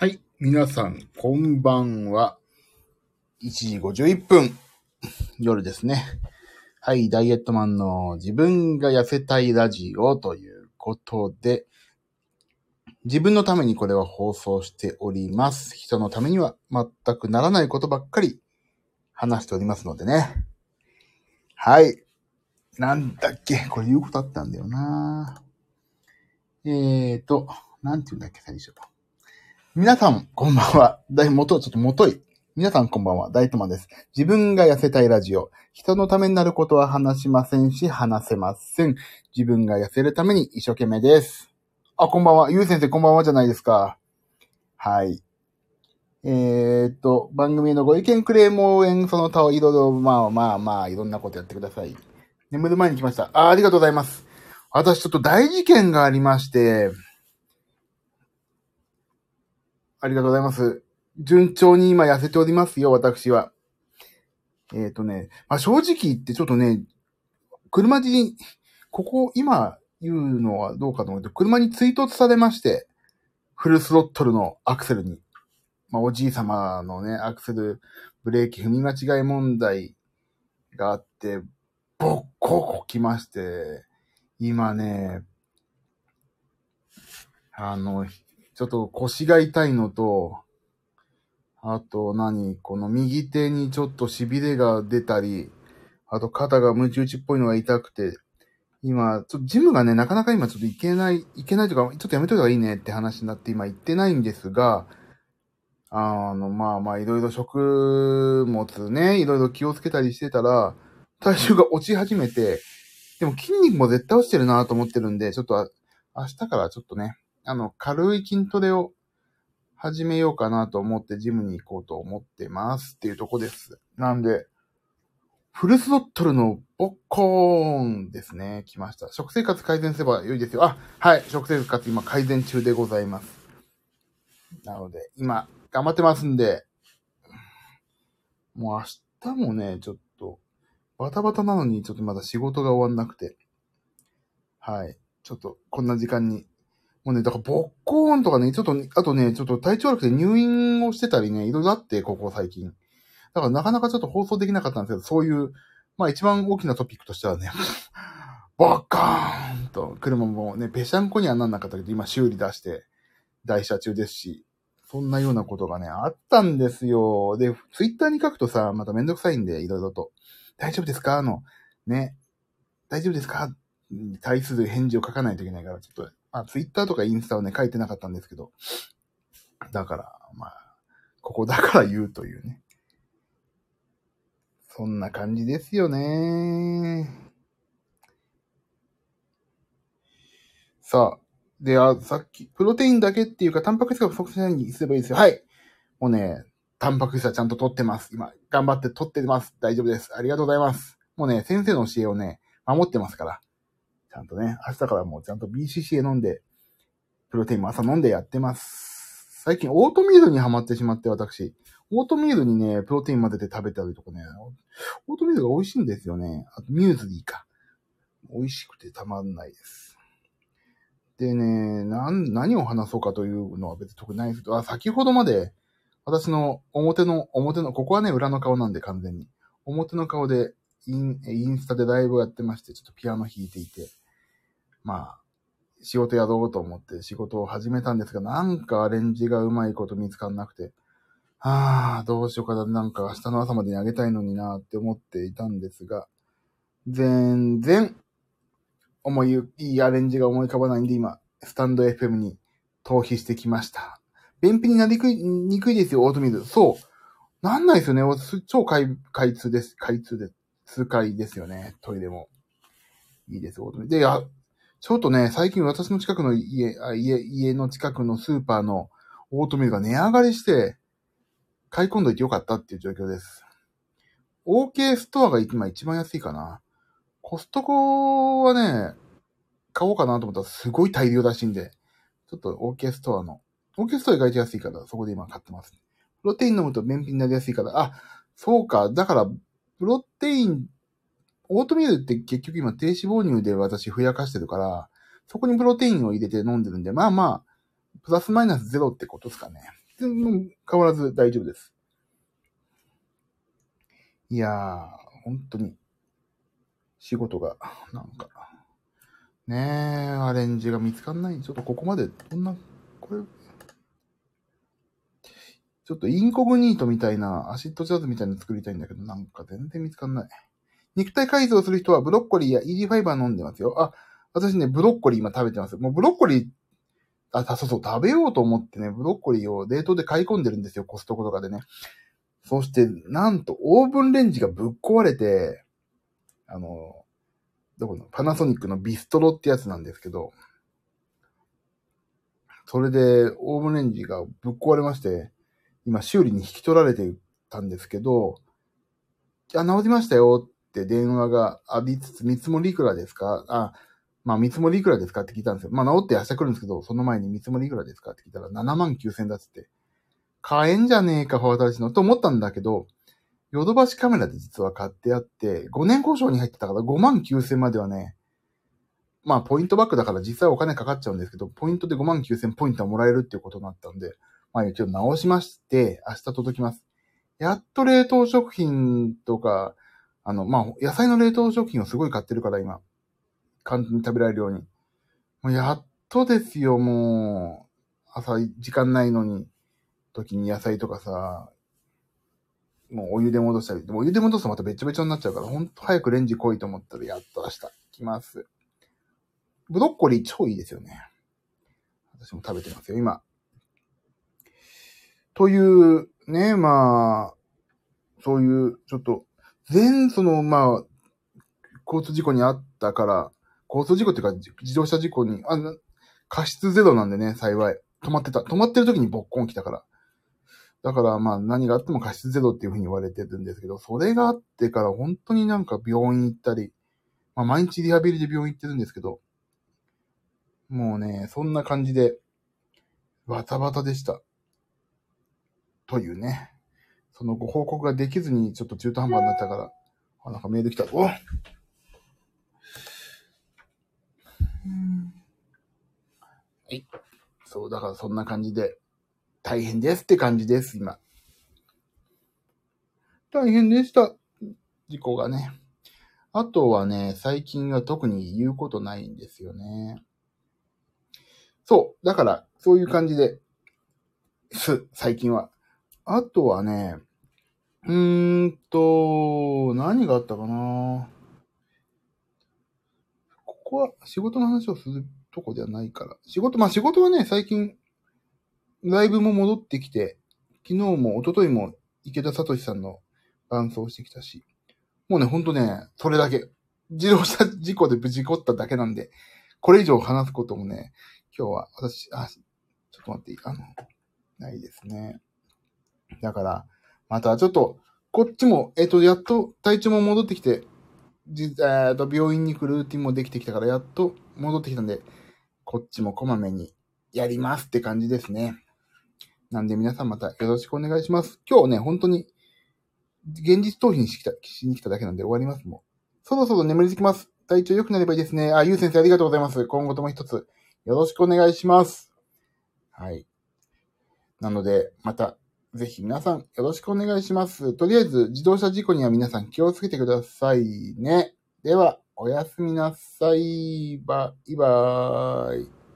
はい。皆さん、こんばんは。1時51分、夜ですね。はい。ダイエットマンの自分が痩せたいラジオということで、自分のためにこれは放送しております。人のためには全くならないことばっかり話しておりますのでね。はい。なんだっけ？これ言うことあったんだよなえーと、なんて言うんだっけ最初と。皆さん、こんばんは。だい、元、ちょっと元い。皆さん、こんばんは。大友です。自分が痩せたいラジオ。人のためになることは話しませんし、話せません。自分が痩せるために一生懸命です。あ、こんばんは。ゆう先生、こんばんはじゃないですか。はい。えーっと、番組のご意見、クレーム、応援、その他をいろいろ、まあまあまあ、いろんなことやってください。眠る前に来ました。あ、ありがとうございます。私、ちょっと大事件がありまして、ありがとうございます。順調に今痩せておりますよ、私は。えっ、とね、まあ、正直言ってちょっとね、車に、ここ今言うのはどうかと思うと、車に追突されまして、フルスロットルのアクセルに。まあ、おじい様のね、アクセル、ブレーキ踏み間違い問題があって、ボッココきまして、今ね、あの、ちょっと腰が痛いのと、あと何この右手にちょっと痺れが出たり、あと肩がムチ打ちっぽいのが痛くて、今、ちょっとジムがね、なかなか今ちょっと行けない、行けないとか、ちょっとやめといた方がいいねって話になって今行ってないんですが、あの、まあまあ、いろいろ食物ね、いろいろ気をつけたりしてたら、体重が落ち始めて、でも筋肉も絶対落ちてるなと思ってるんで、ちょっと明日からちょっとね、あの、軽い筋トレを始めようかなと思ってジムに行こうと思ってますっていうとこです。なんで、フルスロットルのボッコーンですね。来ました。食生活改善すれば良いですよ。あ、はい。食生活今改善中でございます。なので、今、頑張ってますんで、もう明日もね、ちょっと、バタバタなのにちょっとまだ仕事が終わんなくて、はい。ちょっと、こんな時間にもうね、だから、ボッコーンとかね、ちょっと、あとね、ちょっと体調悪くて入院をしてたりね、いろいろあって、ここ最近。だからなかなかちょっと放送できなかったんですけど、そういう、まあ一番大きなトピックとしてはね、ボッカーンと、車もね、ぺしゃんこにはなんなかったけど、今修理出して、台車中ですし、そんなようなことがね、あったんですよ。で、ツイッターに書くとさ、まためんどくさいんで、いろいろと。大丈夫ですか？あの、ね、大丈夫ですか？に対する返事を書かないといけないから、ちょっと、まあ、ツイッターとかインスタはね、書いてなかったんですけど、だから、まあ、ここだから言うというね。そんな感じですよね。さあ、で、あ、さっき、プロテインだけっていうか、タンパク質が不足しないようにすればいいですよ。はい。もうね、タンパク質はちゃんと取ってます。今、頑張って取ってます。大丈夫です。ありがとうございます。もうね、先生の教えをね、守ってますから。ちゃんとね、明日からもうちゃんと BCCA 飲んで、プロテインも朝飲んでやってます。最近オートミールにハマってしまって私、オートミールにね、プロテイン混ぜて食べたりとかね、オートミールが美味しいんですよね。あとミューズリーか。美味しくてたまんないです。でね、なん、何を話そうかというのは別に特にないですけど、あ、先ほどまで、私の表の、表の、ここはね、裏の顔なんで完全に。表の顔で、イン、インスタでライブをやってまして、ちょっとピアノ弾いていて、まあ、仕事やろうと思って仕事を始めたんですが、なんかアレンジがうまいこと見つかんなくて、ああ、どうしようかな、なんか明日の朝までにあげたいのになって思っていたんですが、全然、思い、いいアレンジが思い浮かばないんで今、スタンド FM に逃避してきました。便秘になりくい、にくいですよ、オートミール。そう。なんないですよね。超開、開通です。開通です。通開ですよね。トイレも。いいです、オートミール。で、あ、ちょっとね、最近私の近くの家、あ家、家の近くのスーパーのオートミールが値上がりして、買い込んどいてよかったっていう状況です。OK ストアが今一番安いかな。コストコはね、買おうかなと思ったらすごい大量らしいんで、ちょっと OK ストアの、OK ストア意外と安いから、そこで今買ってます。プロテイン飲むと便秘になりやすいから、あ、そうか、だから、プロテイン、オートミールって結局今低脂肪乳で私ふやかしてるから、そこにプロテインを入れて飲んでるんで、まあまあ、プラスマイナスゼロってことですかね。変わらず大丈夫です。いやー、本当に、仕事が、なんか、ねえ、アレンジが見つかんない。ちょっとここまで、こんな、これ、ちょっとインコグニートみたいな、アシッドジャズみたいなの作りたいんだけど、なんか全然見つかんない。肉体改造する人はブロッコリーやイージーファイバー飲んでますよ。あ、私ね、ブロッコリー今食べてます。もうブロッコリー、あ、そうそう、食べようと思ってね、ブロッコリーを冷凍で買い込んでるんですよ、コストコとかでね。そして、なんと、オーブンレンジがぶっ壊れて、あの、どこの、パナソニックのビストロってやつなんですけど、それで、オーブンレンジがぶっ壊れまして、今修理に引き取られてたんですけど、あ、治りましたよって電話がありつつ、見積もりいくらですか？あ、まあ見積もりいくらですかって聞いたんですよ。まあ治って明日来るんですけど、その前に見積もりいくらですかって聞いたら7万9千だっつって。買えんじゃねえか、私のと思ったんだけど、ヨドバシカメラで実は買ってあって、5年交渉に入ってたから5万9千まではね、まあポイントバックだから実際お金かかっちゃうんですけど、ポイントで5万9千ポイントはもらえるっていうことになったんで、まあ一応直しまして、明日届きます。やっと冷凍食品とか、あの、まあ、野菜の冷凍食品をすごい買ってるから、今。簡単に食べられるように。もうやっとですよ、もう。朝、時間ないのに、時に野菜とかさ、もうお湯で戻したり。でもお湯で戻すとまたべちょべちょになっちゃうから、ほんと早くレンジ来いと思ったら、やっと明日来ます。ブロッコリー超いいですよね。私も食べてますよ、今。という、ね、まあ、そういう、ちょっと、全、その、まあ、交通事故にあったから、交通事故っていうか、自動車事故に、あ、過失ゼロなんでね、幸い。止まってた。止まってる時にボッコン来たから。だからまあ何があっても過失ゼロっていうふうに言われてるんですけど、それがあってから本当になんか病院行ったり、まあ毎日リハビリで病院行ってるんですけど、もうね、そんな感じで、バタバタでした。というね。そのご報告ができずにちょっと中途半端になったから、あ、なんかメール来た。おはい。そう、だからそんな感じで、大変ですって感じです、今。大変でした。事故がね。あとはね、最近は特に言うことないんですよね。そう。だから、そういう感じで、す、最近は。あとはね、うーんと、何があったかなここは仕事の話をするとこではないから。仕事、まあ仕事はね、最近、ライブも戻ってきて、昨日も一昨日も池田聡さんの伴奏してきたし、もうね、ほんとね、それだけ。自動車事故で無事故っただけなんで、これ以上話すこともね、今日は私、あ、ちょっと待っていいあの、ないですね。だから、またちょっと、こっちも、えっ、と、やっと体調も戻ってきて、じえっ、と、病院に行くルーティンもできてきたから、やっと戻ってきたんで、こっちもこまめにやりますって感じですね。なんで皆さんまたよろしくお願いします。今日ね、本当に、現実逃避にし来たしに来ただけなんで終わりますもん。そろそろ眠りつきます。体調良くなればいいですね。あ、ゆう先生ありがとうございます。今後とも一つ、よろしくお願いします。はい。なので、またぜひ皆さんよろしくお願いします。とりあえず自動車事故には皆さん気をつけてくださいね。では、おやすみなさい。バイバーイ。